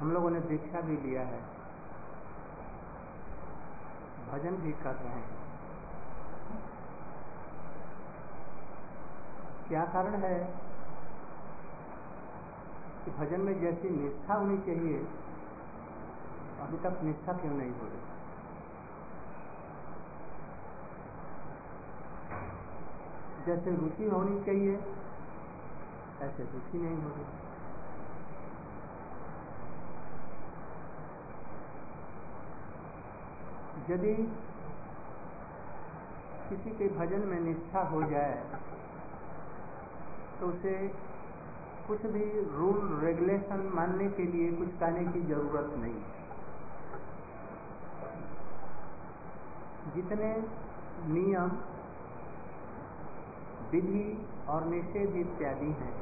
हम लोगों ने दीक्षा भी लिया है। भजन भी कर रहे हैं। क्या कारण है कि भजन में जैसी निष्ठा होनी चाहिए, अभी तक निष्ठा क्यों नहीं हो रही? जैसे रुचि होनी चाहिए, ऐसे रुचि नहीं हो रही। यदि किसी के भजन में निष्ठा हो जाए तो उसे कुछ भी रूल, रेगुलेशन मानने के लिए कुछ कहने की ज़रूरत नहीं जितने नियम, विधि और निषेध इत्यादि हैं,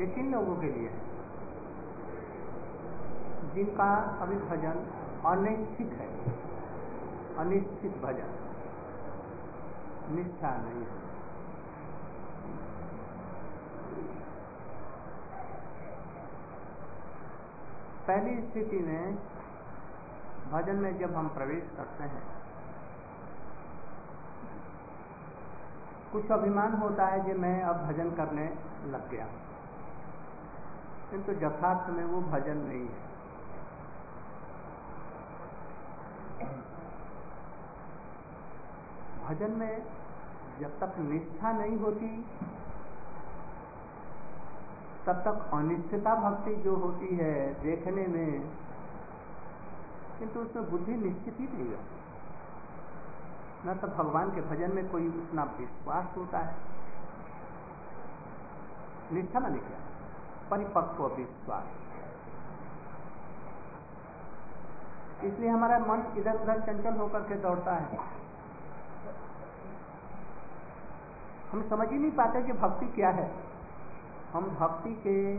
ये किन लोगों के लिए है। जिनका अभी भजन अनिश्चित है। अनिश्चित भजन। निष्ठा नहीं है। पहली स्थिति में भजन में जब हम प्रवेश करते हैं, कुछ अभिमान होता है कि मैं अब भजन करने लग गया। किंतु यथार्थ में वो भजन नहीं है। भजन में जब तक निष्ठा नहीं होती, तब तक अनिश्चिता भक्ति जो होती है देखने में, किंतु उसमें बुद्धि निश्चित ही नहीं है न तो भगवान के भजन में कोई उतना विश्वास होता है। निष्ठा न निकला परिपक्व विश्वास। इसलिए हमारा मन इधर उधर चंचल होकर के दौड़ता है। हम समझ ही नहीं पाते कि भक्ति क्या है। हम भक्ति के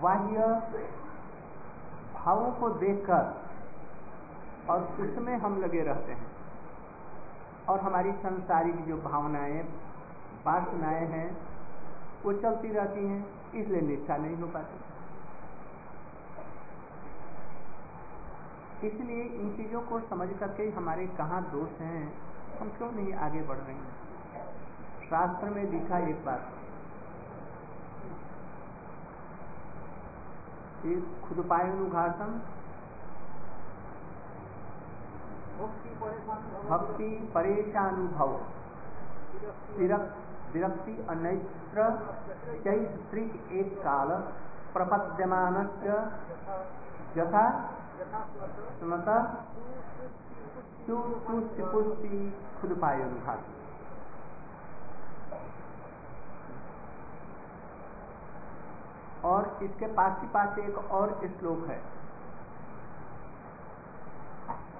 बाह्य भावों को देखकर और उसमें हम लगे रहते हैं। और हमारी संसारिक जो भावनाएँ, वासनाएँ हैं, वो चलती रहती हैं, इसलिए निष्ठा नहीं हो पाती। इसलिए इन चीज़ों को समझ करके हमारे कहाँ दोष हैं, हम क्यों नहीं आगे बढ़ रहे हैं? शास्त्र में लिखा एक बात खुद पायनुघासन भक्ति परेशानुभव विरक्ति अनैत्र चैत्रिक एक काल प्रपद्यमान यथा स्मत पुष्टि खुद पायनुघासन और इसके पास ही पास एक और श्लोक है।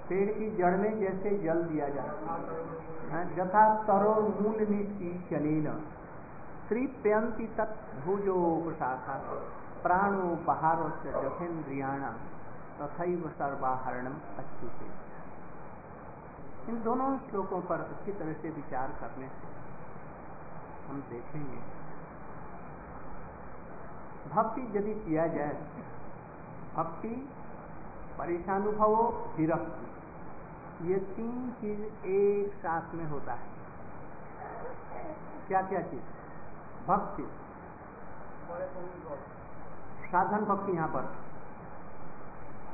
पेड़ की जड़ में जैसे जल दिया जाए जथा तरो मूल नीति चलीन। श्रीप्यंती तत्भुजो शाखा प्राणो बहारो से जथेन्द्रियाणा तथैव सर्वाहरणम अच्युते इन दोनों श्लोकों पर अच्छी तरह से विचार करने से हम देखेंगे भक्ति यदि किया जाए, भक्ति परेशानुभव विरक्ति। ये तीन चीज़ एक साथ में होता है। क्या क्या चीज़? भक्ति। साधन भक्ति यहाँ पर।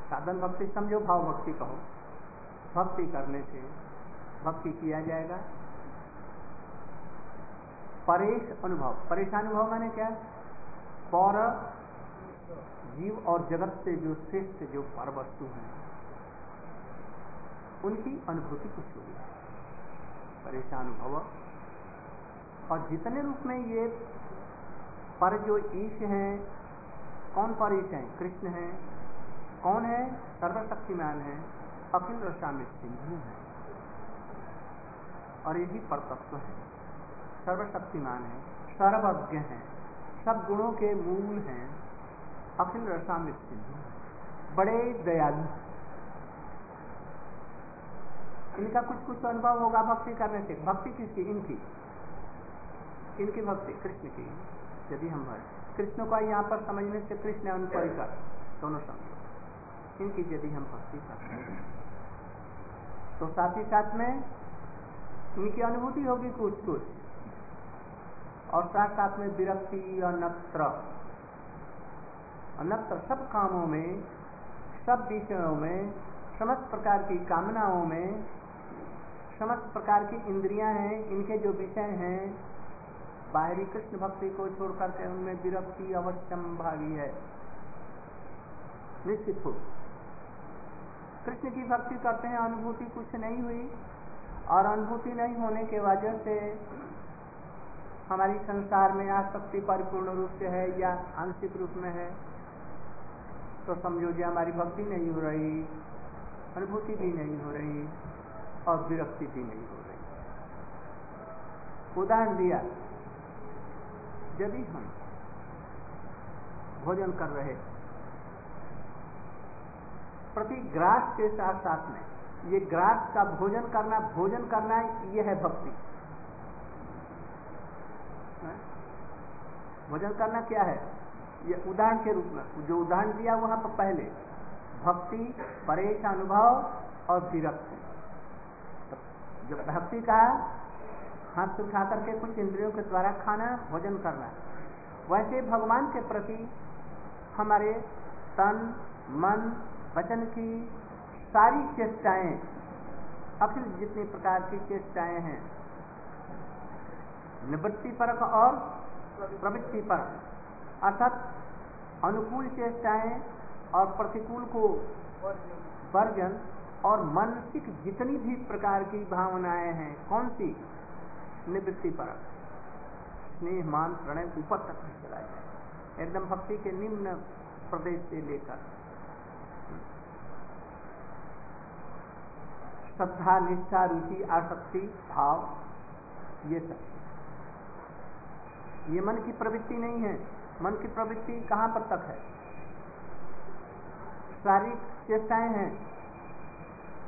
साधन भक्ति समझो, भाव भक्ति कहो। भक्ति करने से भक्ति किया जाएगा। परेश अनुभव। परेशानुभव माने क्या? पर जीव और जगत से जो श्रेष्ठ, जो पर वस्तु हैं, उनकी अनुभूति कुछ होगी। परेशान भव। और जितने रूप में ये पर जो ईश हैं, कौन पर ईश हैं? कृष्ण हैं। कौन है? सर्वशक्तिमान है। अखिल में सिंधु है। और यही परतत्व है। सर्वशक्तिमान है। सर्वज्ञ है। सब गुणों के मूल हैं, अखिल रसामित सिंधु बड़े दयालु। इनका कुछ कुछ अनुभव होगा भक्ति करने से। भक्ति किसकी? इनकी। इनकी भक्ति, कृष्ण की। यदि हम भर, कृष्ण को यहाँ पर समझने से कृष्ण एवं परिकर दोनों समझो। इनकी यदि हम भक्ति करते हैं तो साथ ही साथ में इनकी अनुभूति होगी कुछ कुछ और साथ साथ में विरक्ति, अनत्र। अनत्र सब कामों में, सब विषयों में, समस्त प्रकार की कामनाओं में, समस्त प्रकार की इंद्रियाँ हैं, इनके जो विषय हैं, बाहरी कृष्ण भक्ति को छोड़ करके उनमें विरक्ति अवश्यम भागी है। निश्चित हो। कृष्ण की भक्ति करते हैं, अनुभूति कुछ नहीं हुई, और अनुभूति नहीं होने के वजह से हमारी संसार में आसक्ति परिपूर्ण रूप से है या आंशिक रूप में है तो समझो जी हमारी भक्ति नहीं हो रही, अनुभूति भी नहीं हो रही और विरक्ति भी नहीं हो रही। उदाहरण दिया, यदि हम भोजन कर रहे प्रति ग्रास के साथ साथ में, ये ग्रास का भोजन करना भोजन करना, यह है भक्ति। भोजन करना क्या है? ये उदाहरण के रूप में। जो उदाहरण दिया वहाँ पर पहले, भक्ति, परेश अनुभव और विरक्ति। तो जब भक्ति का हाथ उठा करके कुछ इंद्रियों के द्वारा खाना, भोजन करना, वैसे भगवान के प्रति हमारे तन, मन, वचन की सारी चेष्टाएँ, अखिल जितनी प्रकार की चेष्टाएँ हैं, निवृत्ति परक और प्रवृत्ति पर। अर्थात अनुकूल चेष्टाएँ और प्रतिकूल को वर्जन और मानसिक जितनी भी प्रकार की भावनाएँ हैं, कौन सी? निवृत्ति पर। स्नेह, मान, प्रणय ऊपर तक नहीं चला जाए। एकदम भक्ति के निम्न प्रदेश से लेकर। श्रद्धा, निष्ठा, रुचि, आसक्ति, भाव, ये सब। ये मन की प्रवृत्ति नहीं है। मन की प्रवृत्ति कहाँ पर तक है? शारीरिक चेष्टाएँ हैं।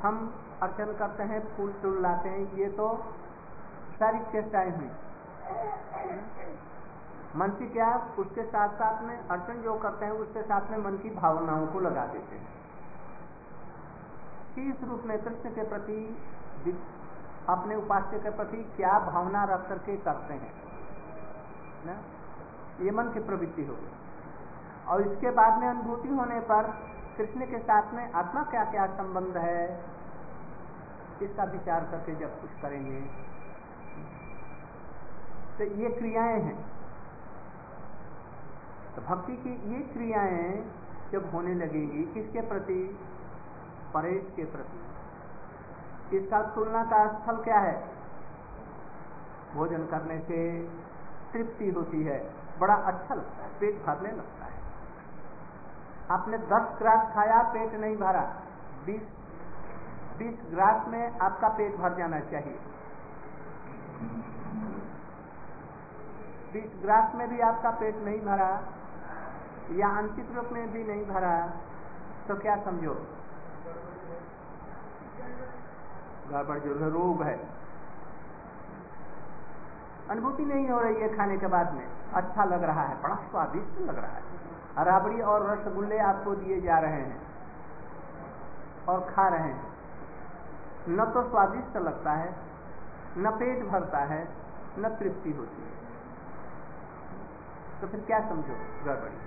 हम अर्चन करते हैं, फूल टूल लाते हैं, ये तो शारीरिक चेष्टाएँ हुई मन की क्या? उसके साथ साथ में अर्चन जो करते हैं, उसके साथ में मन की भावनाओं को लगा देते हैं। इस रूप में कृष्ण के प्रति, अपने उपास्य के प्रति क्या भावना रख करके करते हैं? ना ये मन की प्रवृत्ति हो और इसके बाद में अनुभूति होने पर कृष्ण के साथ में आत्मा क्या क्या संबंध है, इसका विचार करके जब कुछ करेंगे। तो ये क्रियाएँ हैं। तो भक्ति की ये क्रियाएँ जब होने लगेंगी, किसके प्रति? परेश के प्रति। इसका तुलना का स्थल क्या है? भोजन करने से तृप्ति होती है। बड़ा अच्छा लगता है, पेट भरने लगता है। आपने 10 ग्रास खाया, पेट नहीं भरा। 20 20 ग्रास में आपका पेट भर जाना चाहिए। 20 ग्रास में भी आपका पेट नहीं भरा, या आंशिक रूप में भी नहीं भरा तो क्या समझो? गड़बड़ जो रोग है। अनुभूति नहीं हो रही है खाने के बाद में। अच्छा लग रहा है, बड़ा स्वादिष्ट लग रहा है। राबड़ी और रसगुल्ले आपको दिए जा रहे हैं और खा रहे हैं। न तो स्वादिष्ट लगता है, न पेट भरता है, न तृप्ति होती है। तो फिर क्या समझो गड़बड़ी?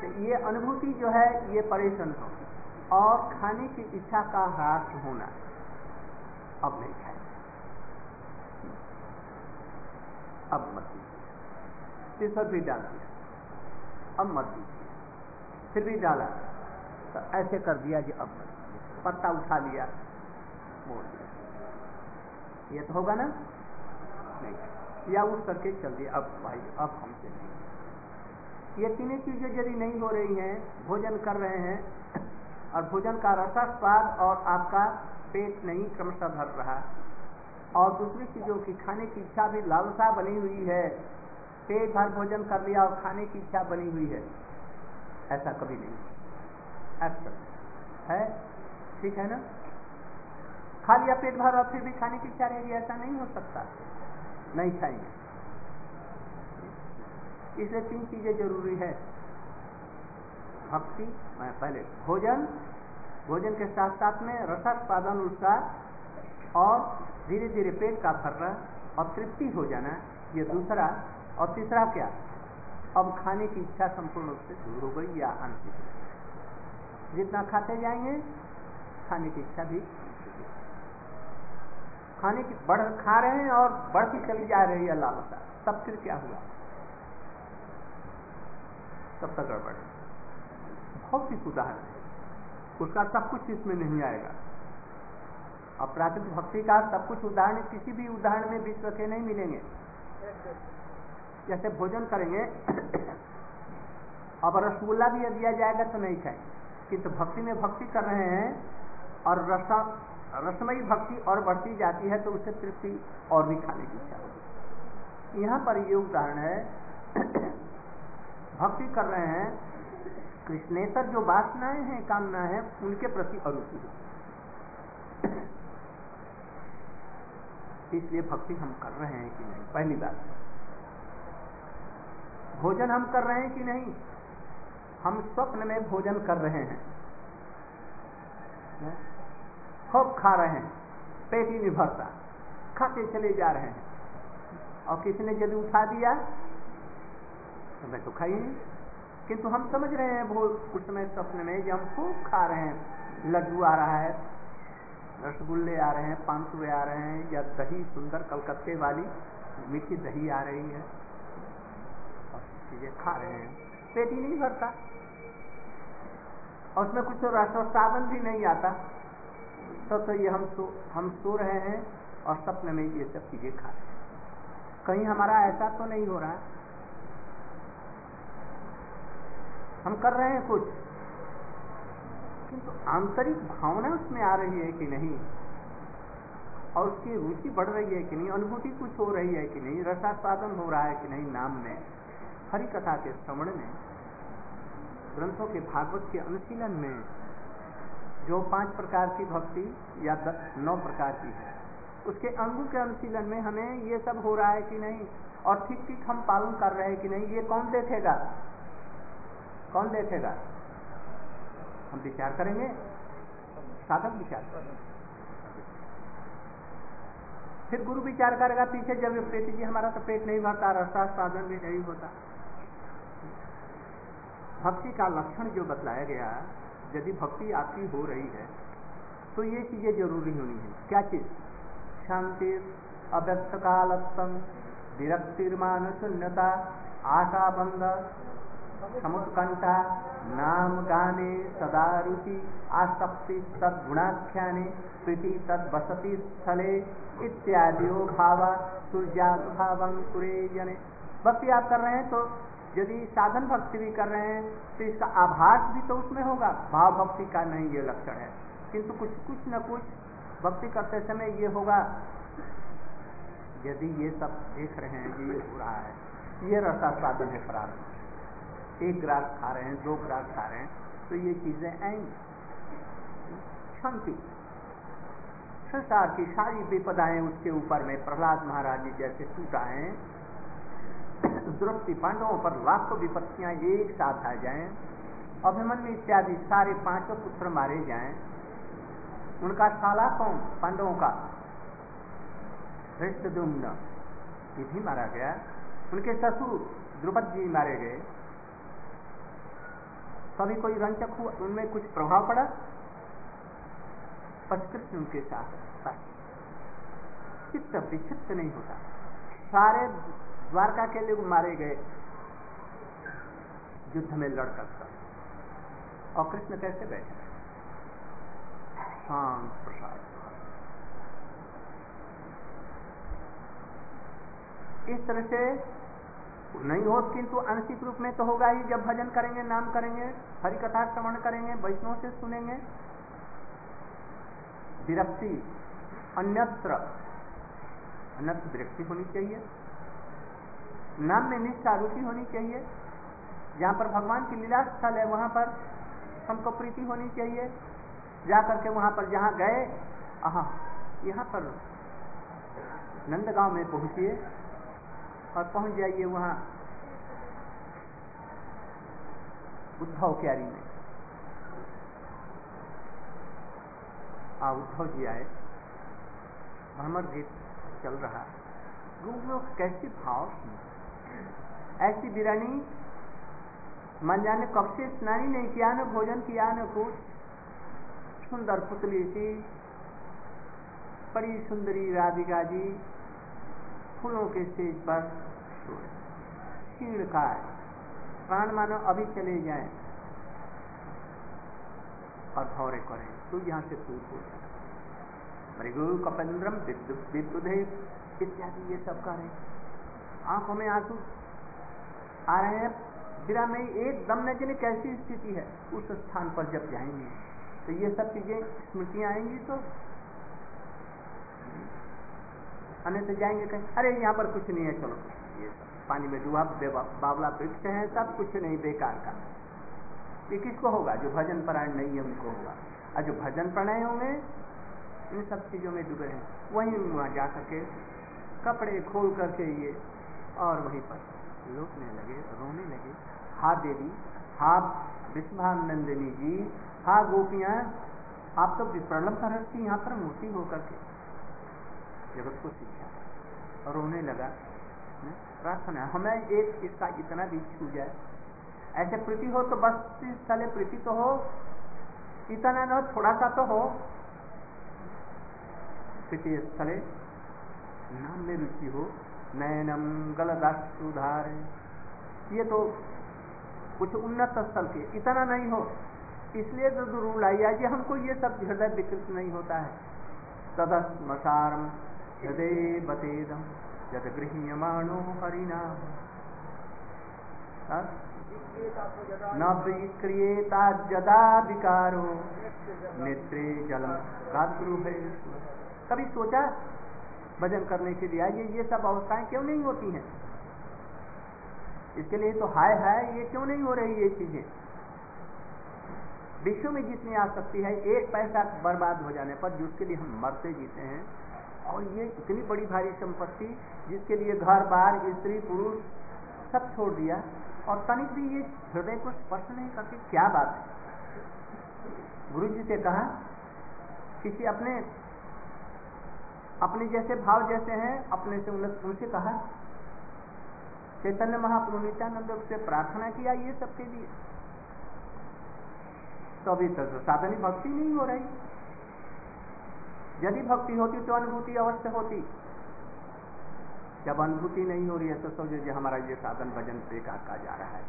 तो ये अनुभूति जो है, ये परेशान हो। और खाने की इच्छा का ह्रास होना अब नहीं। अब मत दीजिए। फिर भी डाल दिया अब मत दीजिए। फिर भी डाला। तो ऐसे कर दिया कि अब मत पत्ता उठा लिया। मोड़ दिया। ये तो होगा ना? नहीं। या उठ करके चल दिया अब भाई, अब हमसे नहीं। ये तीनों चीज़ें यदि नहीं हो रही हैं, भोजन कर रहे हैं, और भोजन का रसा स्वाद और आपका पेट नहीं क्रमशः भर रहा और दूसरी चीज़ों की, खाने की इच्छा भी लालसा बनी हुई है। पेट भर भोजन कर लिया और खाने की इच्छा बनी हुई है। ऐसा कभी नहीं ऐसा है? ठीक है ना? खा लिया पेट भर और फिर भी खाने की इच्छा रहेगी ऐसा नहीं हो सकता। नहीं खाएँगे। इसलिए तीन चीज़ें ज़रूरी है। भक्ति, मैं पहले भोजन भोजन के साथ साथ में रसास्पादन उसका, और धीरे धीरे पेट का भरना और तृप्ति हो जाना, ये दूसरा। और तीसरा क्या? अब खाने की इच्छा संपूर्ण रूप से दूर हो गई या आंशिक जितना खाते जाएँगे, खाने की इच्छा भी खाने की बढ़ खा रहे हैं और बढ़ती चली जा रही है लालसा, तब फिर क्या हुआ? तब तक गड़बड़ भौतिक उदाहरण है। उसका सब कुछ इसमें नहीं आएगा। अब प्राकृतिक भक्ति का सब कुछ उदाहरण किसी भी उदाहरण में विश्व के नहीं मिलेंगे। जैसे भोजन करेंगे, अब रसगुल्ला भी दिया जाएगा तो नहीं खाए। किंतु भक्ति में भक्ति कर रहे हैं और रसा, रसमयी भक्ति और बढ़ती जाती है तो उससे तृप्ति और भी खाने की इच्छा होगी यहाँ पर ये उदाहरण है, भक्ति कर रहे हैं, कृष्णेतर जो वासनाएँ हैं, कामनाएँ हैं, उनके प्रति अरुचि इसलिए भक्ति हम कर रहे हैं कि नहीं? पहली बात। भोजन हम कर रहे हैं कि नहीं? हम स्वप्न में भोजन कर रहे हैं। खूब खा रहे हैं। पेट ही निभरता खाते चले जा रहे हैं। और किसी ने यदि उठा दिया? तो मैं तो खाई नहीं। किंतु हम समझ रहे हैं वो उस समय स्वप्न में कि हम खूब खा रहे हैं। लड्डू आ रहा है। रसगुल्ले आ रहे हैं पानसुए आ रहे हैं या दही सुंदर कलकत्ते वाली मीठी दही आ रही है। और चीज़ें खा रहे हैं। पेट ही नहीं भरता। और उसमें कुछ रसोत्सादन भी नहीं आता। तो, तो ये हम सो हम सो रहे हैं और सपने में ये सब चीज़ें खा रहे हैं। कहीं हमारा ऐसा तो नहीं हो रहा। है हम कर रहे हैं कुछ। किंतु आंतरिक भावना उसमें आ रही है कि नहीं? और उसकी रुचि बढ़ रही है कि नहीं? अनुभूति कुछ हो रही है कि नहीं? रसास्वादन हो रहा है कि नहीं नाम में? हरि कथा के श्रवण में, ग्रंथों के भागवत के अनुशीलन में, जो पाँच प्रकार की भक्ति या दस नौ प्रकार की है, उसके अंगों के अनुशीलन में हमें ये सब हो रहा है कि नहीं? और ठीक ठीक हम पालन कर रहे हैं कि नहीं? ये कौन देखेगा? कौन देखेगा? हम विचार करेंगे? साधक विचार। करेंगे फिर गुरु विचार करेगा, पीछे जब पेट जी, हमारा तो पेट नहीं भरता, रास्ता साधन भी नहीं होता। भक्ति का लक्षण जो बतलाया गया, यदि भक्ति आपकी हो रही है तो ये चीज़ें ज़रूरी होनी है। क्या चीज़? शांति, अव्यक्त कालत्म विरक्तिर्मान शून्यता आशा बंद समुत्कंठा नाम गाने सदा रुचि आसक्ति तद्गुणाख्याने, प्रीति तद बसती स्थले इत्यादियो भाव सूर्याभावं कुरेजने भक्ति आप कर रहे हैं तो यदि साधन भक्ति भी कर रहे हैं तो इसका आभास भी तो उसमें होगा। भाव भक्ति का नहीं ये लक्षण है। किंतु कुछ कुछ न कुछ भक्ति करते समय ये होगा, यदि ये सब देख रहे हैं, ये हो रहा है, ये रसा साधन है प्रारंभ। एक ग्रास खा रहे हैं, दो ग्रास खा रहे हैं तो ये चीज़ें आएँगी। शांति। संसार की सारी विपदाएँ उसके ऊपर में, प्रहलाद महाराज जी जैसे टूटा है। द्रौपदी पांडवों पर लाखों विपत्तियाँ एक साथ आ जाएँ, अभिमन्यु इत्यादि सारे पाँचों पुत्र मारे जाएँ। उनका साला कौन पांडवों का हृष्टदुम्न ये भी मारा गया। उनके ससुर द्रुपद जी मारे गए। कभी कोई रंचक हुआ। उनमें कुछ प्रभाव पड़ा। पर कृष्ण उनके साथ चित्त विचित्त नहीं होता। सारे द्वारका के लोग मारे गए। युद्ध में लड़कर सब। और कृष्ण कैसे बैठे? शांत प्रसाद। इस तरह से नहीं हो, किंतु आंशिक रूप में तो होगा ही। जब भजन करेंगे, नाम करेंगे हरि कथा श्रवण करेंगे, वैष्णव से सुनेंगे, विरक्ति अन्यत्र अन्यत्र विरक्ति होनी चाहिए। नाम में निष्ठा रुचि होनी चाहिए। जहाँ पर भगवान की लीला स्थल है, वहाँ पर हमको प्रीति होनी चाहिए। जा करके वहाँ पर जहाँ गए यहाँ पर नंदगांव में पहुंचिए। और पहुँच जाइए वहाँ उद्धव क्यारी में। आ, उद्धव जी आए। भ्रमर गीत चल रहा। गुरु लोग कैसे भाव ऐसी बिरानी, मन जाने कब से स्नान ही नहीं किया, न भोजन किया, न कुछ। सुंदर पुतली सी बड़ी सुंदरी राधिका जी। फूलों के स्टेज पर क्षीण का प्राण मानो अभी चले जाए और भौरे करें। तू यहाँ से तू हो मृगु कपेंद्रम विद्युदेव इत्यादि ये सब करें आँखों में आँसू आ रहे हैं। बिरा में एकदम न जाने कैसी स्थिति है, उस स्थान पर जब जाएँगे तो ये सब चीज़ें, स्मृतियाँ आएँगी तो अन्य जाएँगे कहीं, अरे, यहाँ पर कुछ नहीं है, चलो। ये पानी में डूबा बावला वृक्ष है, सब कुछ नहीं, बेकार का। ये किसको होगा? जो भजन परायण नहीं है, उनको होगा। और जो भजन प्रणय होंगे, इन सब चीज़ों में डूबे हैं। वहीं वहाँ जा करके कपड़े खोल करके ये, और वहीं पर लौटने लगे, रोने लगे। हा देवी, हा विश्वानंदिनी जी, हा गोपियाँ, आप तो विप्रलम तरह यहाँ पर मूर्ति होकर के। जगत को सीखा रोने लगा। प्रार्थना। हमें एक इसका इतना भी छू जाए। ऐसे प्रीति हो तो बस स्थले प्रीति तो हो। इतना न थोड़ा सा तो हो। प्रीति स्थले नाम में रुचि हो नयनम गलदास सुधार ये तो कुछ उन्नत स्थल के। इतना नहीं हो। इसलिए तो रूल आई है हमको ये सब हृदय विकृत नहीं होता है। तदस्मसारम हृदय बतेदम जद गृह्यमाणो हरिना न नेत्रे जलम गात्रु है कभी सोचा, भजन करने के लिए आइए, ये सब अवस्थाएँ क्यों नहीं होती हैं? इसके लिए तो हाय हाय, ये क्यों नहीं हो रही ये चीज़ें? विश्व में जितनी आ सकती है, एक पैसा बर्बाद हो जाने पर जिसके लिए हम मरते जीते हैं। और ये इतनी बड़ी भारी संपत्ति जिसके लिए घर बार स्त्री, पुरुष सब छोड़ दिया। और तनिक भी ये हृदय को स्पर्श नहीं करती क्या बात है? गुरु जी से कहा, किसी अपने अपने जैसे भाव जैसे हैं, अपने से उनसे कहा, चैतन्य महाप्रभु नित्यानंद से प्रार्थना किया ये सबके लिए। तो अभी तक तो साधनी भक्ति नहीं हो रही। यदि भक्ति होती तो अनुभूति अवश्य होती। जब अनुभूति नहीं हो रही है तो समझो जी हमारा ये साधन भजन बेकार का जा रहा है।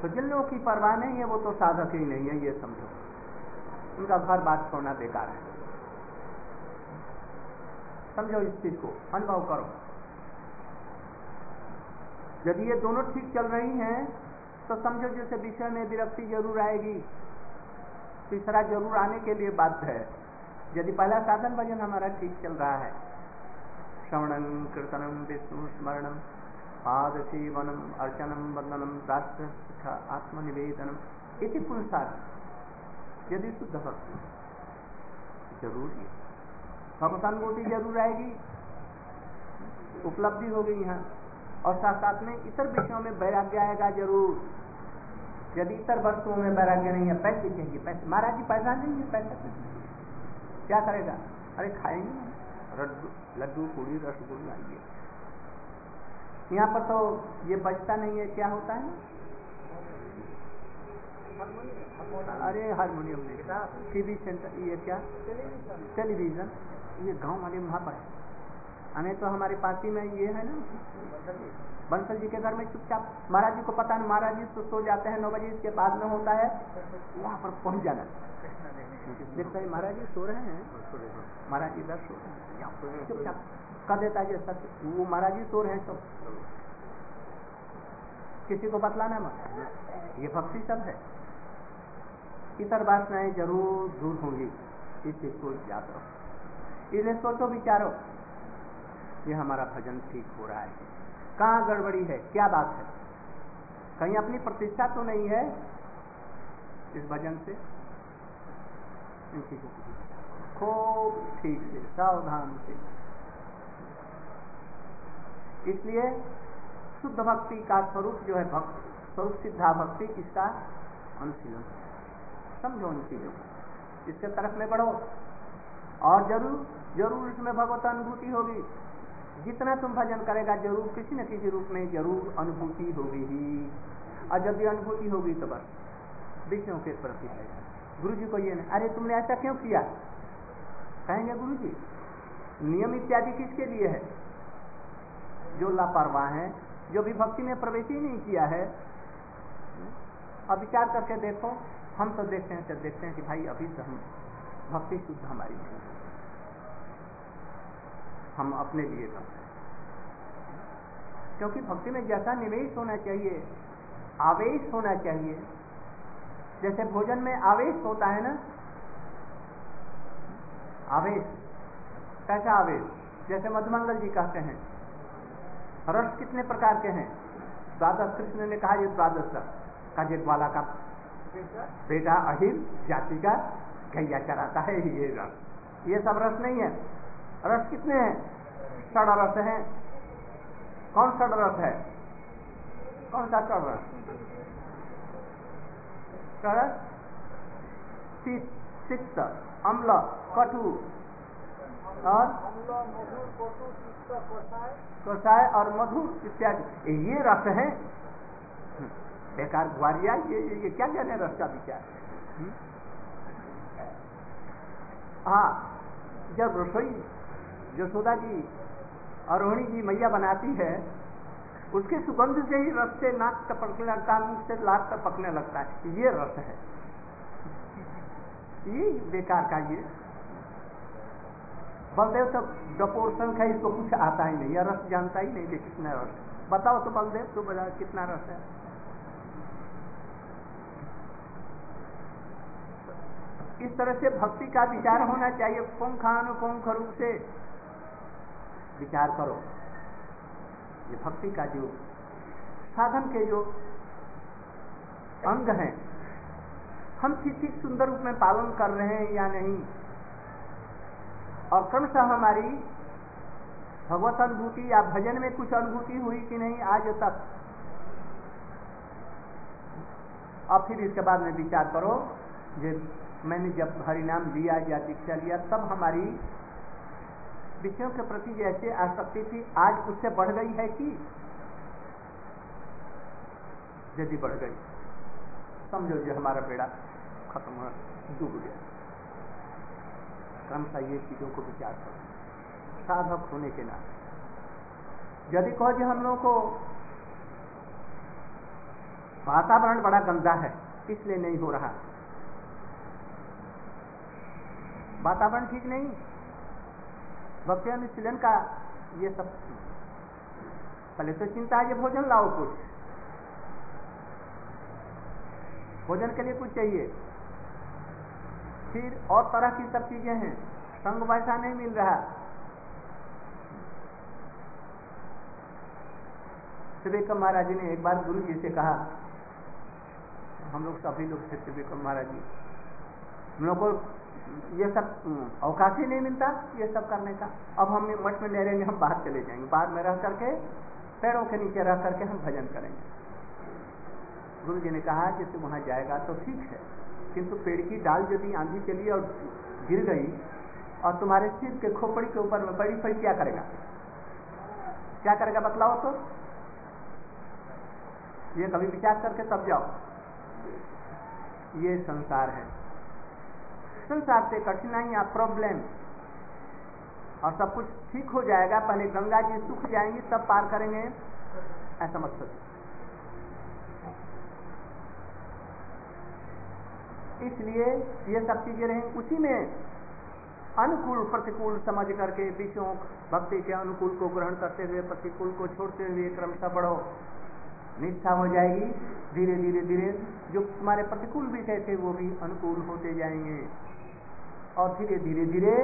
तो जिन लोगों की परवाह नहीं है, वो तो साधक ही नहीं है, ये समझो। उनका घर बात छोड़ना बेकार है। समझो इस चीज़ को, अनुभव करो। यदि ये दोनों ठीक चल रही हैं तो समझो जैसे विषय में विरक्ति ज़रूर आएगी। तीसरा ज़रूर आने के लिए बाध्य है। यदि पहला साधन भजन हमारा ठीक चल रहा है। श्रवणम कीर्तनम विष्णु स्मरणम पाद सेवनम अर्चनम वंदनम दास्य आत्मनिवेदनम इति पुरुषार्थ यदि शुद्ध भक्ति, ज़रूरी भगवतानुभूति ज़रूर आएगी, उपलब्धि होगी यहाँ। और साथ साथ में इतर विषयों में वैराग्य आएगा ज़रूर। यदि इतर वस्तुओं में वैराग्य नहीं है, पैसे चाहिए, पैसे। महाराज जी, पैसा नहीं है, पैसा क्या करेगा? अरे खाएँगे लड्डू, पूड़ी, रसगुल्ला ये यहाँ पर तो ये बचता नहीं है, क्या होता है? अरे हारमोनियम नहीं। टीवी सेंटर, ये क्या? टेलीविज़न। ये गाँव वाले वहाँ पर है। हमें तो हमारे पार्टी में ये है ना। बंसल जी के घर में चुपचाप, महाराज जी को पता नहीं, महाराज जी तो सो जाते हैं नौ बजे, इसके बाद में होता है। वहाँ पर पहुँच जाना। देखता है महाराज जी सो रहे हैं। महाराज जी इधर सो चुपचाप कर देता है सत्य वो महाराज जी सो रहे हैं सब। किसी को बतलाना मत ये भक्ति सब है। इतर वासनाएँ ज़रूर दूर होंगी। इस चीज़ को याद रखो। इसलिए सोचो विचारो। ये हमारा भजन ठीक हो रहा है। कहाँ गड़बड़ी है? क्या बात है? कहीं अपनी प्रतिष्ठा तो नहीं है इस भजन से? खूब ठीक से, सावधान से। इसलिए शुद्ध भक्ति का स्वरूप जो है भक्त, स्वरूप सिद्धा भक्ति इसका अनुशीलन। समझो उन चीज़ों को इसके तरफ़ में बढ़ो। और ज़रूर ज़रूर इसमें भगवत अनुभूति होगी। जितना तुम भजन करेगा ज़रूर किसी न किसी रूप में ज़रूर अनुभूति होगी ही। और जब भी अनुभूति होगी तो बस विषयों के प्रति है। गुरु जी को ये नहीं अरे तुमने ऐसा क्यों किया? कहेंगे गुरु जी नियम इत्यादि किसके लिए है? जो लापरवाह है, जो भी भक्ति में प्रवेश ही नहीं किया है। अब विचार करके देखो, हम तो देखते हैं जब देखते हैं कि भाई अभी तो हम भक्ति शुद्ध हमारी नहीं हम अपने लिए करते हैं क्योंकि भक्ति में जैसा निवेश होना चाहिए, आवेश होना चाहिए। जैसे भोजन में आवेश होता है ना? आवेश, कैसा आवेश? जैसे मधुमंगल जी कहते हैं, रस कितने प्रकार के हैं? द्वादश, कृष्ण ने कहा, ये द्वादश का वाला का बेटा अहिल जाति का गैया चराता है, ये रस। ये सब रस नहीं है। रस कितने हैं रस है? कौन षड रस है? कौन सा षड रस सिक्त अम्ल कटु। और? कषाय और मधुर इत्यादि। ये रस है। बेकार ग्वारिया ये, ये, ये क्या जाने रस का विचार हाँ जब रसोई यशोदा जी और रोहिणी जी मैया बनाती है, उसके सुगंध से ही रस से नाक टपकने लगता है मुख से लाक टपकने लगता है। ये रस है। ये बेकार का ये। बलदेव तो डपोर संख्या इसको कुछ आता ही नहीं, या रस जानता ही नहीं कि कितना रस है। बताओ तो बलदेव, तू बता कितना रस है। इस तरह से भक्ति का विचार होना चाहिए, पुंखानुपुंख रूप से। विचार करो। ये भक्ति का जो साधन के जो अंग हैं, हम ठीक सुंदर रूप में पालन कर रहे हैं या नहीं? और क्रमशः हमारी भगवत अनुभूति या भजन में कुछ अनुभूति हुई कि नहीं आज तक? और फिर इसके बाद में विचार करो जो मैंने जब हरिनाम लिया या दीक्षा लिया, तब हमारी विषयों के प्रति जैसे आसक्ति थी, आज उससे बढ़ गई है कि यदि बढ़ गई, समझो जो हमारा बेड़ा खत्म हो डूब गया। क्रमशः ये चीज़ों को विचार करो। साधक होने के नाते। यदि कहो कि हम लोगों को वातावरण बड़ा गंदा है, इसलिए नहीं हो रहा। वातावरण ठीक नहीं। भक्ति अनुशीलन का ये सब पहले तो चिंता है ये भोजन लाओ कुछ। भोजन के लिए कुछ चाहिए। फिर और तरह की सब चीज़ें हैं। संग वैसा नहीं मिल रहा। त्रिविक्रम महाराज जी ने एक बार गुरु जी से कहा, हम लोग सभी लोग थे त्रिविक्रम महाराज जी। हम लोग को ये सब अवकाश ही नहीं मिलता ये सब करने का। अब हम मठ में ले रहेंगे हम बाहर चले जाएँगे। बाहर में रह करके पेड़ों के नीचे रह करके हम भजन करेंगे। गुरु जी ने कहा कि तू वहाँ जाएगा तो ठीक है, किंतु पेड़ की डाल यदि आंधी चली और गिर गई, और तुम्हारे सिर के खोपड़ी के ऊपर में पड़ी पड़ी क्या करेगा? क्या करेगा बतलाओ तो? ये कभी विचार करके तब जाओ। ये संसार है। संसार से कठिनाइयाँ प्रॉब्लम और सब कुछ ठीक हो जाएगा, पहले गंगा जी सूख जाएँगी, तब पार करेंगे। ऐसा मत सोचो इसलिए ये सब चीज़ें रहें, उसी में अनुकूल, प्रतिकूल समझ करके विषयों, भक्ति के अनुकूल को ग्रहण करते हुए, प्रतिकूल को छोड़ते हुए क्रमशः बढ़ो। निष्ठा हो जाएगी धीरे धीरे धीरे जो तुम्हारे प्रतिकूल विषय थे, वो भी अनुकूल होते जाएँगे। और धीरे धीरे धीरे,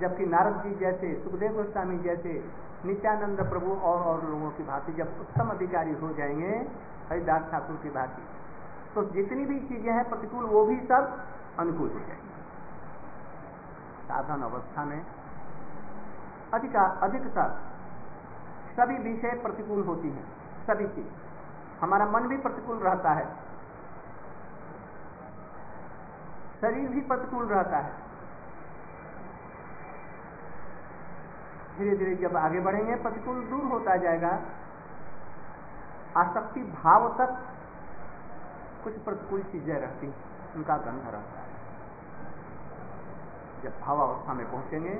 जबकि नारद जी जैसे, सुखदेव गोस्वामी जैसे नित्यानंद प्रभु और और लोगों की भांति जब उत्तम अधिकारी हो जाएँगे, हरिदास ठाकुर की भांति तो जितनी भी चीज़ें हैं प्रतिकूल, वो भी सब अनुकूल हो जाएँगे। साधन अवस्था में अधिक अधिकतर सभी विषय प्रतिकूल होती हैं, सभी चीज़। हमारा मन भी प्रतिकूल रहता है। शरीर भी प्रतिकूल रहता है। धीरे धीरे जब आगे बढ़ेंगे, प्रतिकूल दूर होता जाएगा। आसक्ति भाव तक कुछ प्रतिकूल चीज़ें रहती उनका गंध रहता है। जब भाव अवस्था में पहुँचेंगे,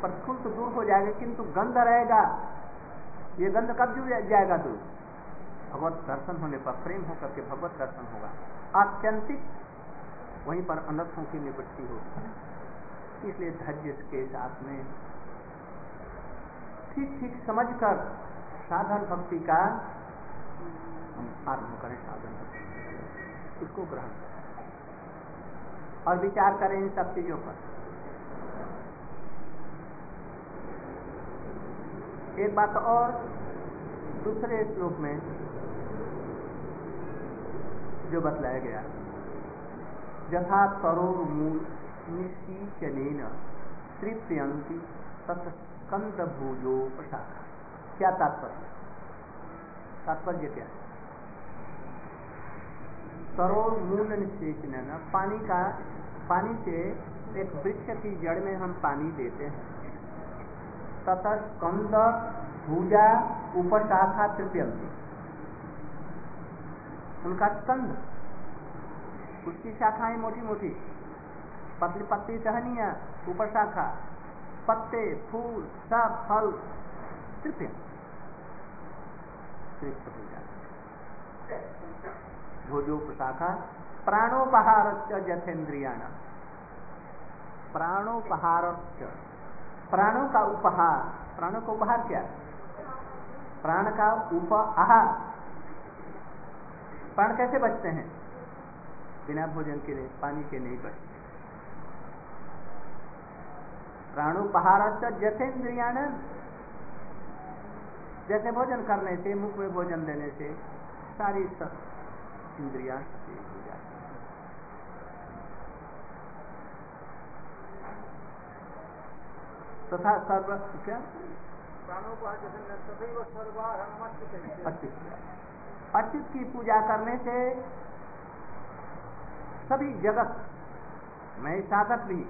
प्रतिकूल तो दूर हो जाएगा, किंतु गंध रहेगा। ये गंध कब जुड़ जाएगा दूर? भगवत दर्शन होने पर, प्रेम होकर के भगवत दर्शन होगा। आत्यंतिक वहीं पर अनर्थों की निवृत्ति होगी। इसलिए धैर्य के साथ में। ठीक ठीक समझकर साधन भक्ति का हम आरंभ करें, साधन भक्ति। उसको ग्रहण करें। और विचार करें इन सब चीज़ों पर। एक बात और, दूसरे श्लोक में जो बतलाया गया। यथा तरोर मूल निशीचन तृप्यंती भूजो प्रसाद। क्या तात्पर्य? तात्पर्य क्या है? तरोर मूल निषेचन पानी का, पानी से एक वृक्ष की जड़ में हम पानी देते हैं। तथा स्कंद भूजा उपशाखा तृप्यंती उनका स्कंद उसकी शाखाएँ मोटी मोटी पतली पतली टहनिया, ऊपर शाखा। पत्ते, फूल, सब फल तृप्य भोजोपशाखा प्राणोपहार जथेन्द्रियाण। प्राणोपहार प्राणों का उपहार। प्राणों का उपहार क्या? प्राण का उपहार। प्राण कैसे बचते हैं? बिना भोजन के नहीं पानी के नहीं बचते प्राणोपहार जथेन्द्रियाण जैसे भोजन करने से मुख में भोजन देने से सारी इंद्रिया हो जाती तथा सर्व क्या? अच्युत की पूजा करने से सभी जगत में साधक भी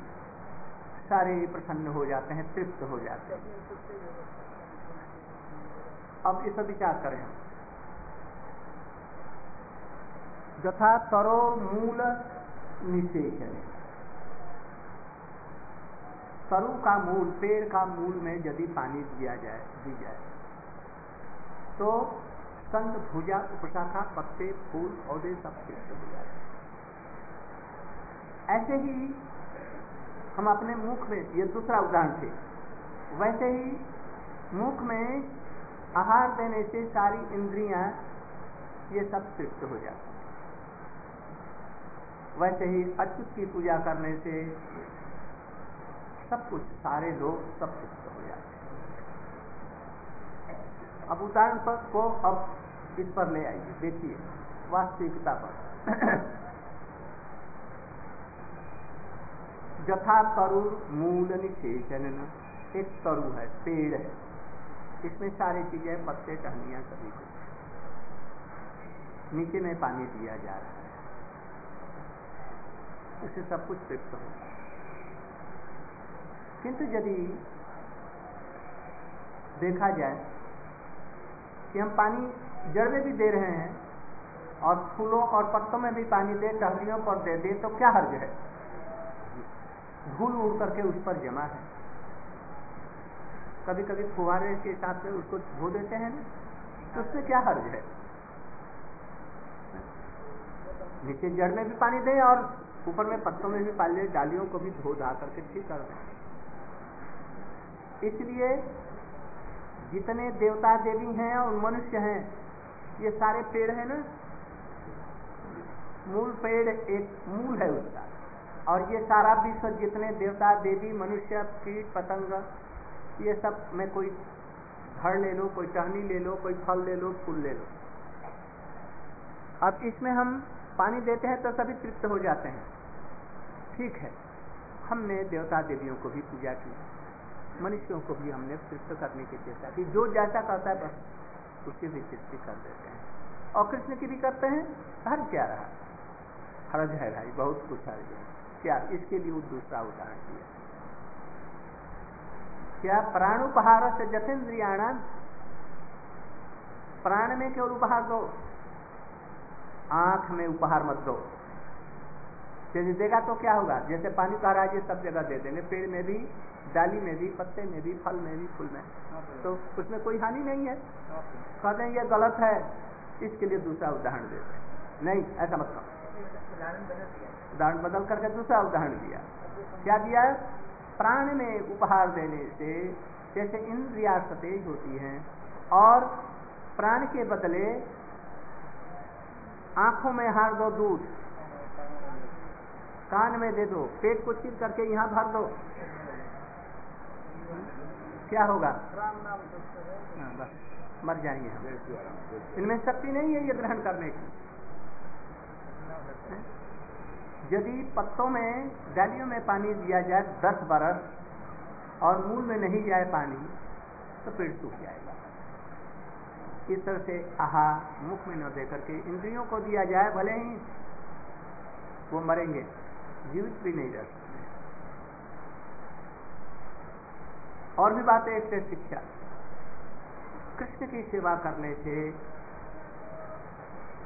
सारे प्रसन्न हो जाते हैं, तृप्त हो जाते हैं। अब इस विचार करें यथा तरो मूल निषेचन। तरु का मूल, पेड़ का मूल में यदि पानी दिया जाए, दी जाए तो संत भुजा, उपशाखा, पत्ते, फूल, पौधे सब तृप्त हो जाते ऐसे ही हम अपने मुख में, ये दूसरा उदाहरण थे, वैसे ही मुख में आहार देने से सारी इंद्रियाँ, ये सब तृप्त हो जाती वैसे ही अच्युत की पूजा करने से सब कुछ, सारे लोग सब तृप्त हो जाते अब उदाहरण पर को अब इस पर ले आइए, देखिए, वास्तविकता पर। जथा तरुण मूल निषेचन एक तरु है, पेड़ है। इसमें सारी चीज़ें पत्ते टहनिया सभी कुछ नीचे में पानी दिया जा रहा है। उसे सब कुछ तृप्त हो। किंतु यदि देखा जाए कि हम पानी जड़ में भी दे रहे हैं और फूलों और पत्तों में भी पानी दे, टहनियों पर दे दे तो क्या हर्ज है? धूल उड़ करके उस पर जमा है। कभी कभी फुहारे के साथ में उसको धो देते हैं ना तो उसमें क्या हर्ज है? नीचे जड़ में भी पानी दें और ऊपर में पत्तों में भी पाले डालियों को भी धो धा करके ठीक कर दें। इसलिए जितने देवता देवी हैं और मनुष्य हैं, ये सारे पेड़ हैं ना? मूल पेड़ एक मूल है उसका। और ये सारा विश्व जितने देवता, देवी, मनुष्य, कीट, पतंग, ये सब में कोई घर ले लो, कोई टहनी ले लो, कोई फल ले लो, फूल ले लो। अब इसमें हम पानी देते हैं तो सभी तृप्त हो जाते हैं। ठीक है। हमने देवता देवियों को भी पूजा की। मनुष्यों को भी हमने तृप्त करने की चेष्टा की। जो जैसा करता है बस उसकी भी तृप्ति कर देते हैं। और कृष्ण की भी करते हैं। हर क्या रहा। हरज है भाई बहुत कुछ हर्ज है क्या? इसके लिए दूसरा उदाहरण दिया। क्या प्राणुपहार से जतेंद्रियाणा प्राण में केवल उपहार दो? आँख में उपहार मत दो। यदि देगा तो क्या होगा? जैसे पानी का राज सब जगह दे देंगे। पेड़ में भी, डाली में भी, पत्ते में भी, फल में भी, फूल में। तो उसमें कोई हानि नहीं है। कहते हैं ये गलत है। इसके लिए दूसरा उदाहरण देते नहीं, ऐसा मत करो। उदाहरण बदल करके दूसरा उदाहरण दिया। क्या दिया? प्राण में उपहार देने से जैसे इंद्रिया सतेज होती हैं और प्राण के बदले आँखों में हार दो दूध कान में दे दो पेट को चीर करके यहाँ भर दो। क्या होगा? हाँ, बस मर जाएँगे हम। इनमें शक्ति नहीं है ये ग्रहण करने की। यदि पत्तों में डालियों में पानी दिया जाए दस बरस और मूल में नहीं जाए पानी तो पेड़ सूख जाएगा। इस तरह से आहा, मुख में न दे करके इंद्रियों को दिया जाए, भले ही वो मरेंगे, जीवित भी नहीं रह सकते। और भी बात है एक शिक्षा। कृष्ण की सेवा करने से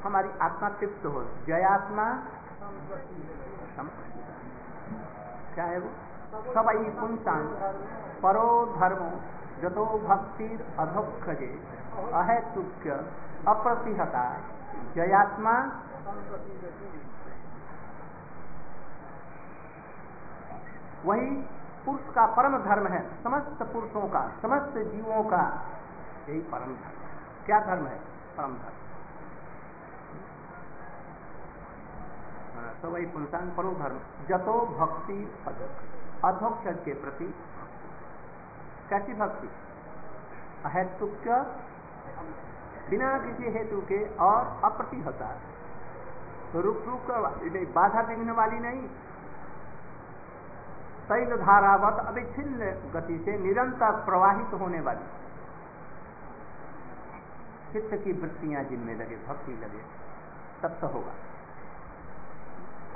हमारी आत्मा तृप्त हो, जयात्मा क्या है वो? सबई पुंसान। परो धर्मो जतो भक्ति अधोक्षजे अहेतुक्य अप्रतिहता। जयात्मा वही पुरुष का परम धर्म है, समस्त पुरुषों का, समस्त जीवों का, यही परम धर्म क्या धर्म है? परम धर्म। वही पुंसान परो धर्म। जतो भक्ति अधोक्षर के प्रति कैसी भक्ति? अहेतुक बिना किसी हेतु के और अप्रति होता तो रुक रुक बाधा विघ्न वाली नहीं। तैल धारावत अविच्छिन्न गति से निरंतर प्रवाहित होने वाली। चित्त की वृत्तियाँ जिनमें लगे, भक्ति लगे तब तो होगा।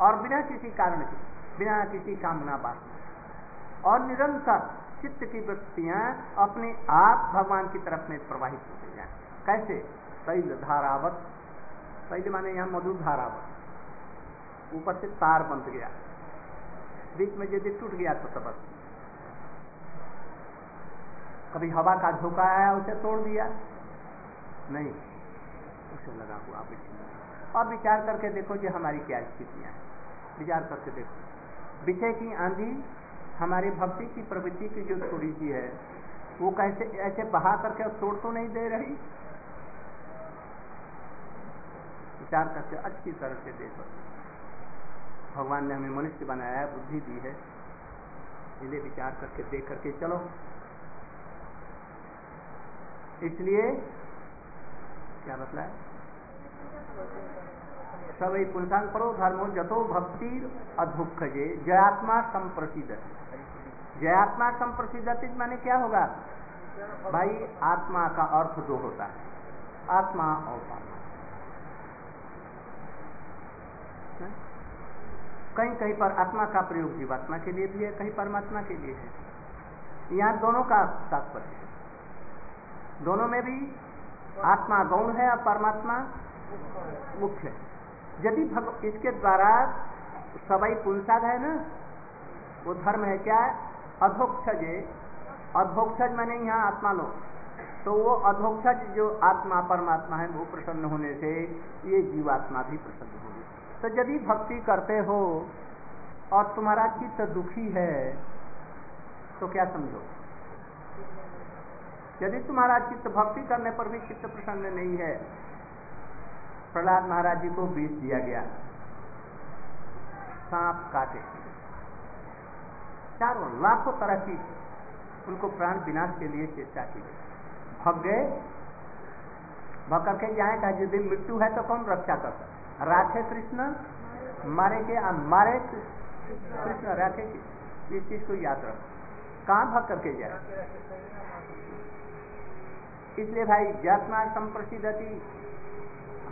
और बिना किसी कारण के, बिना किसी कामना बात और निरंतर चित्त की वृत्तियाँ अपने आप भगवान की तरफ़ में प्रवाहित होते जाए कैसे? तैल धारावत। तैल माने यहाँ मधुर धारावत। ऊपर से तार बंध गया। बीच में यदि टूट गया तो तब कभी हवा का झोंका आया, उसे तोड़ दिया? नहीं। उसे लगा हुआ और विचार करके देखो कि हमारी क्या स्थितियाँ हैं। विचार करके देखो विषय की आंधी हमारी भक्ति की प्रवृत्ति की जो थोड़ी सी है, वो कैसे, ऐसे बहा करके तोड़ तो नहीं दे रही? विचार करके अच्छी तरह से देखो भगवान ने हमें मनुष्य बनाया है बुद्धि दी है। इसलिए विचार करके देख करके चलो। इसलिए क्या बतला सब पुंसान परो, धर्मो जतो भक्ति अधुखजे जयात्मा संप्रसिद्ध। जयात्मा संप्रसिद्ध माने क्या होगा? भाई, आत्मा का अर्थ दो होता है, आत्मा और पात्मा कहीं कहीं पर आत्मा का प्रयोग जीवात्मा के लिए भी है, कहीं परमात्मा के लिए है। यहाँ दोनों का तात्पर्य है। दोनों में भी आत्मा गौण है और परमात्मा मुख्य है। यदि इसके द्वारा सबाई पुंसाद है ना, वो धर्म है क्या? अधोक्षज। अधोक्षज मैंने यहाँ आत्मा लो तो वो अधोक्षज जो आत्मा, परमात्मा है, वो प्रसन्न होने से ये जीवात्मा भी प्रसन्न होगी। तो यदि भक्ति करते हो और तुम्हारा चित्त दुखी है तो क्या समझो? यदि तुम्हारा चित्त भक्ति करने पर भी चित्त प्रसन्न नहीं है प्रहलाद महाराज जी को बीज दिया गया। सांप काटे। चारों लाखों तरह की उनको प्राण विनाश के लिए चेष्टा की गई। भग गए। भग करके जाए, कहा यदि मृत्यु है तो कौन रक्षा कर सकता राखे कृष्ण, मारे के मारे कृष्ण, राखे इस चीज़ को याद रखो। कहाँ भाग करके जाए? इसलिए भाई जातना संप्रसिद्धति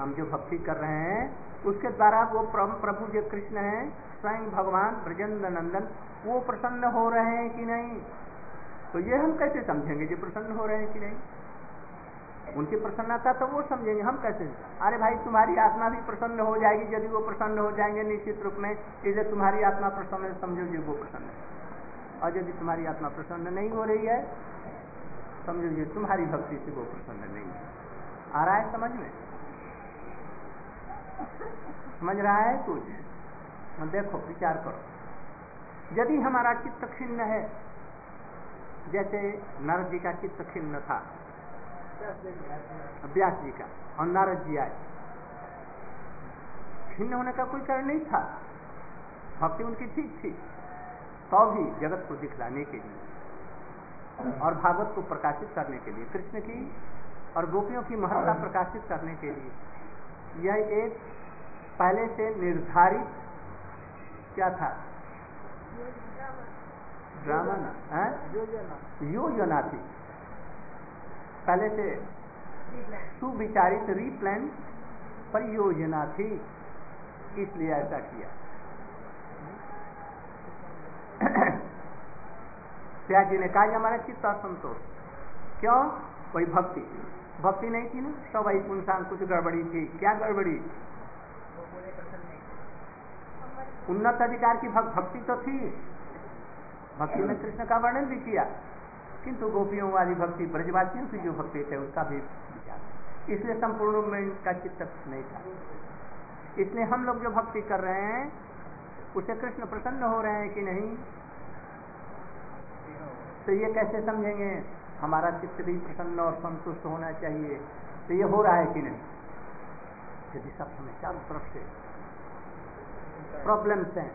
हम जो भक्ति कर रहे हैं, उसके द्वारा वो प्रभु जो कृष्ण है, स्वयं भगवान ब्रजेंद्र नंदन वो प्रसन्न हो रहे हैं कि नहीं? तो ये हम कैसे समझेंगे जो प्रसन्न हो रहे हैं कि नहीं? उनकी प्रसन्नता तो वो समझेंगे, हम कैसे? अरे भाई, तुम्हारी आत्मा भी प्रसन्न हो जाएगी यदि वो प्रसन्न हो जाएँगे निश्चित रूप में। इसे तुम्हारी आत्मा प्रसन्न, समझो जो, वो प्रसन्न है। और यदि तुम्हारी आत्मा प्रसन्न नहीं हो रही है, समझो ये तुम्हारी भक्ति से वो प्रसन्न नहीं है। आ रहा है समझ में? समझ रहा है कुछ? देखो, विचार करो। यदि हमारा चित्त खिन्न है, जैसे नारद जी का चित्त खिन्न था, व्यास जी का, और नारद जी आए, खिन्न होने का कोई कारण नहीं था। भक्ति उनकी ठीक थी। तो भी जगत को दिखलाने के लिए और भागवत को प्रकाशित करने के लिए, कृष्ण की और गोपियों की महत्ता प्रकाशित करने के लिए, यह एक पहले से निर्धारित क्या था? ड्रामा ना योजना थी पहले से सुविचारित रीप्लान परियोजना थी इसलिए ऐसा किया। त्याग जी ने कहा हमारा चित्त असंतोष। क्यों? कोई भक्ति। भक्ति नहीं थी ना सब इंसान कुछ गड़बड़ी थी। क्या गड़बड़ी? उन्नत अधिकार की भक्ति तो थी। भक्ति में कृष्ण का वर्णन भी किया। किंतु गोपियों वाली भक्ति, ब्रजवासियों की जो भक्ति थे, उसका भी विचार इसलिए संपूर्ण में इनका चित्त नहीं था। इसलिए हम लोग जो भक्ति कर रहे हैं, उसे कृष्ण प्रसन्न हो रहे हैं कि नहीं? तो ये कैसे समझेंगे? हमारा चित्त भी प्रसन्न और संतुष्ट होना चाहिए। तो ये हो रहा है कि नहीं? यदि सब समय चारों तरफ़ से प्रॉब्लम्स हैं,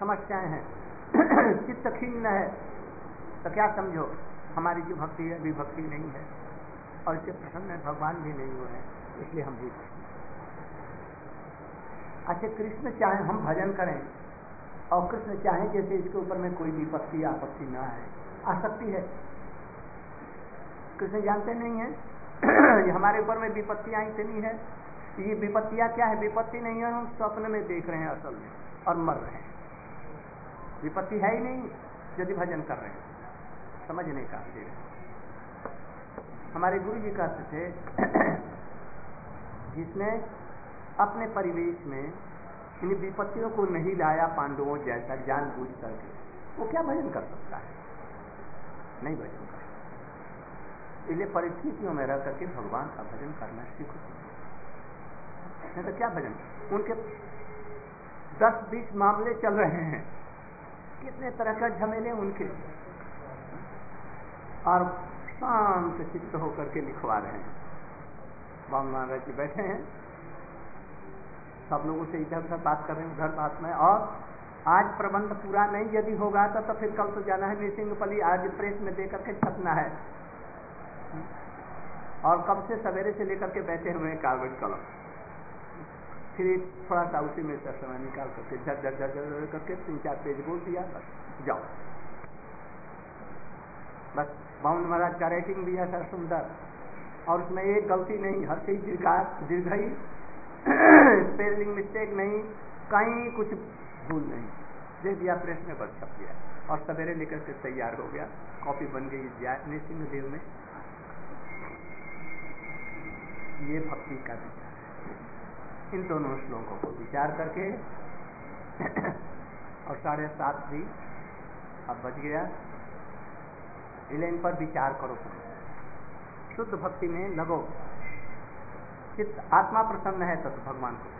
समस्याएँ हैं। चित्त खिन्न है तो क्या समझो? हमारी जो भक्ति है, अभी भक्ति नहीं है। और इससे प्रसन्न भगवान भी नहीं हुए हैं, इसलिए हम भी अच्छा कृष्ण चाहे हम भजन करें, और कृष्ण चाहे जैसे इसके ऊपर में कोई विपत्ति आपत्ति ना है आ सकती है। कृष्ण जानते नहीं है हमारे ऊपर में विपत्तियाँ नहीं है ये विपत्तियाँ क्या है? विपत्ति नहीं है, हम स्वप्न में देख रहे हैं असल में और मर रहे हैं। विपत्ति है ही नहीं, यदि भजन कर रहे हैं। समझने का हमारे गुरु जी कहते थे, जिसने अपने परिवेश में इन विपत्तियों को नहीं लाया पांडवों जैसा जान बूझ करके, वो क्या भजन कर सकता है? नहीं भजन कर इसलिए परिस्थितियों में रह करके भगवान का भजन करना सीखो। नहीं तो क्या भजन? उनके दस बीस मामले चल रहे हैं। कितने तरह का झमेले उनके? और शांत चित्त होकर के लिखवा रहे हैं। बाबा महाराज जी बैठे हैं। सब लोगों से इधर उधर बात कर रहे हैं उधर बात में। और आज प्रबंध पूरा नहीं यदि होगा तो, तो फिर कल तो जाना है मिसिंगपली आज प्रेस में देकर के छपना है। और कब से सवेरे से लेकर के बैठे हुए हैं कागज़ कलम। फिर थोड़ा सा उसी में से समय निकाल करके झर झर झर झर करके तीन चार पेज बोल दिया, बस, जाओ। बस बाउंड महाराज का रेटिंग भी ऐसा सुंदर, और उसमें एक गलती नहीं, हर चीज़ दीर्घा दीर्घई स्पेलिंग मिस्टेक नहीं, कहीं कुछ भूल नहीं। दे दिया प्रेस में बस छप गया, और सवेरे लेकर के तैयार हो गया। कॉपी बन गई सिंह देव में। ये भक्ति का विचार। इन दोनों श्लोकों को विचार करके और साढ़े सात भी। अब बच गया। इसलिए इन पर विचार करो। शुद्ध भक्ति में लगो। चित्त आत्मा प्रसन्न है तो, तो भगवान को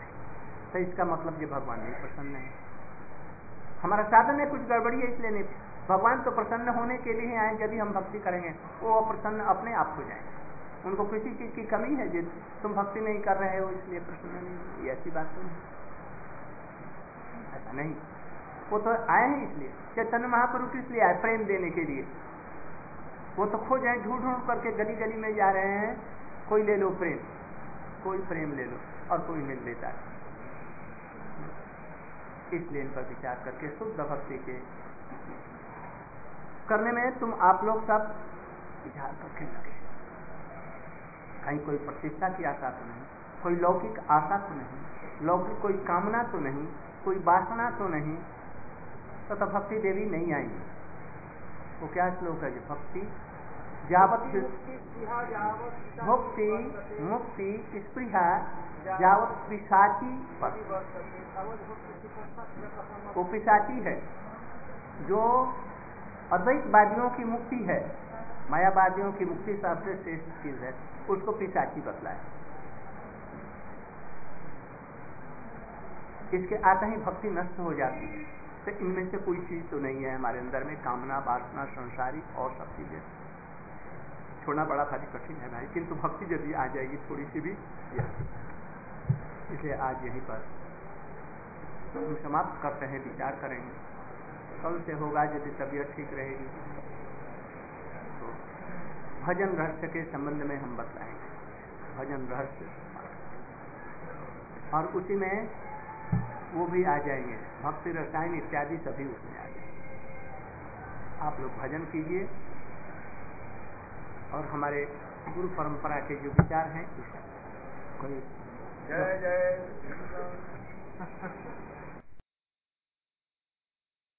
तो इसका मतलब ये भगवान नहीं प्रसन्न है। हमारा साधन में कुछ गड़बड़ी है इसलिए नहीं। भगवान तो प्रसन्न होने के लिए ही आए यदि हम भक्ति करेंगे वो अप्रसन्न अपने आप हो जाएँगे। उनको किसी चीज़ की कमी है जिस तुम भक्ति नहीं कर रहे हो, इसलिए प्रसन्न नहीं, ये ऐसी बात नहीं ऐसा नहीं। वो तो आए हैं इसलिए। चैतन्य महाप्रभु किस लिए आए प्रेम देने के लिए। वो तो खो जाए, ढूंढ ढूंढ करके गली गली में जा रहे हैं। कोई ले लो प्रेम। कोई प्रेम ले लो और कोई नहीं लेता है। इसलिए इन पर विचार करके शुद्ध भक्ति के करने में तुम आप लोग सब विचार करके लगे। कहीं कोई प्रतिष्ठा की आशा तो नहीं कोई लौकिक आशा तो नहीं लौकिक कोई कामना तो नहीं कोई वासना तो नहीं तो, तो भक्ति देवी नहीं आएँगी। वो क्या श्लोक है जी भक्ति जावत मुक्ति मुक्ति स्पृहा जावत पिशाची पर। वो पिशाची है जो अद्वैतवादियों की मुक्ति है मायावादियों की मुक्ति सबसे श्रेष्ठ चीज़ है। उसको पिशाची बतलाए। इसके आता ही भक्ति नष्ट हो जाती है। तो इनमें से कोई चीज़ तो नहीं है हमारे अंदर में, कामना, वासना, संसारी और सब चीज़ें। छोड़ना बड़ा भारी कठिन है भाई, किंतु भक्ति यदि आ जाएगी, थोड़ी सी भी इसलिए आज यहीं पर समाप्त करते हैं, विचार करेंगे। कल से होगा, यदि तबीयत ठीक रहेगी। भजन रहस्य के संबंध में हम बतलाएँगे। भजन रहस्य। और उसी में वो भी आ जाएँगे। भक्ति रसायन इत्यादि सभी उसमें आ जाएँगे। आप लोग भजन कीजिए। और हमारे गुरु परंपरा के जो विचार हैं कोई जय जय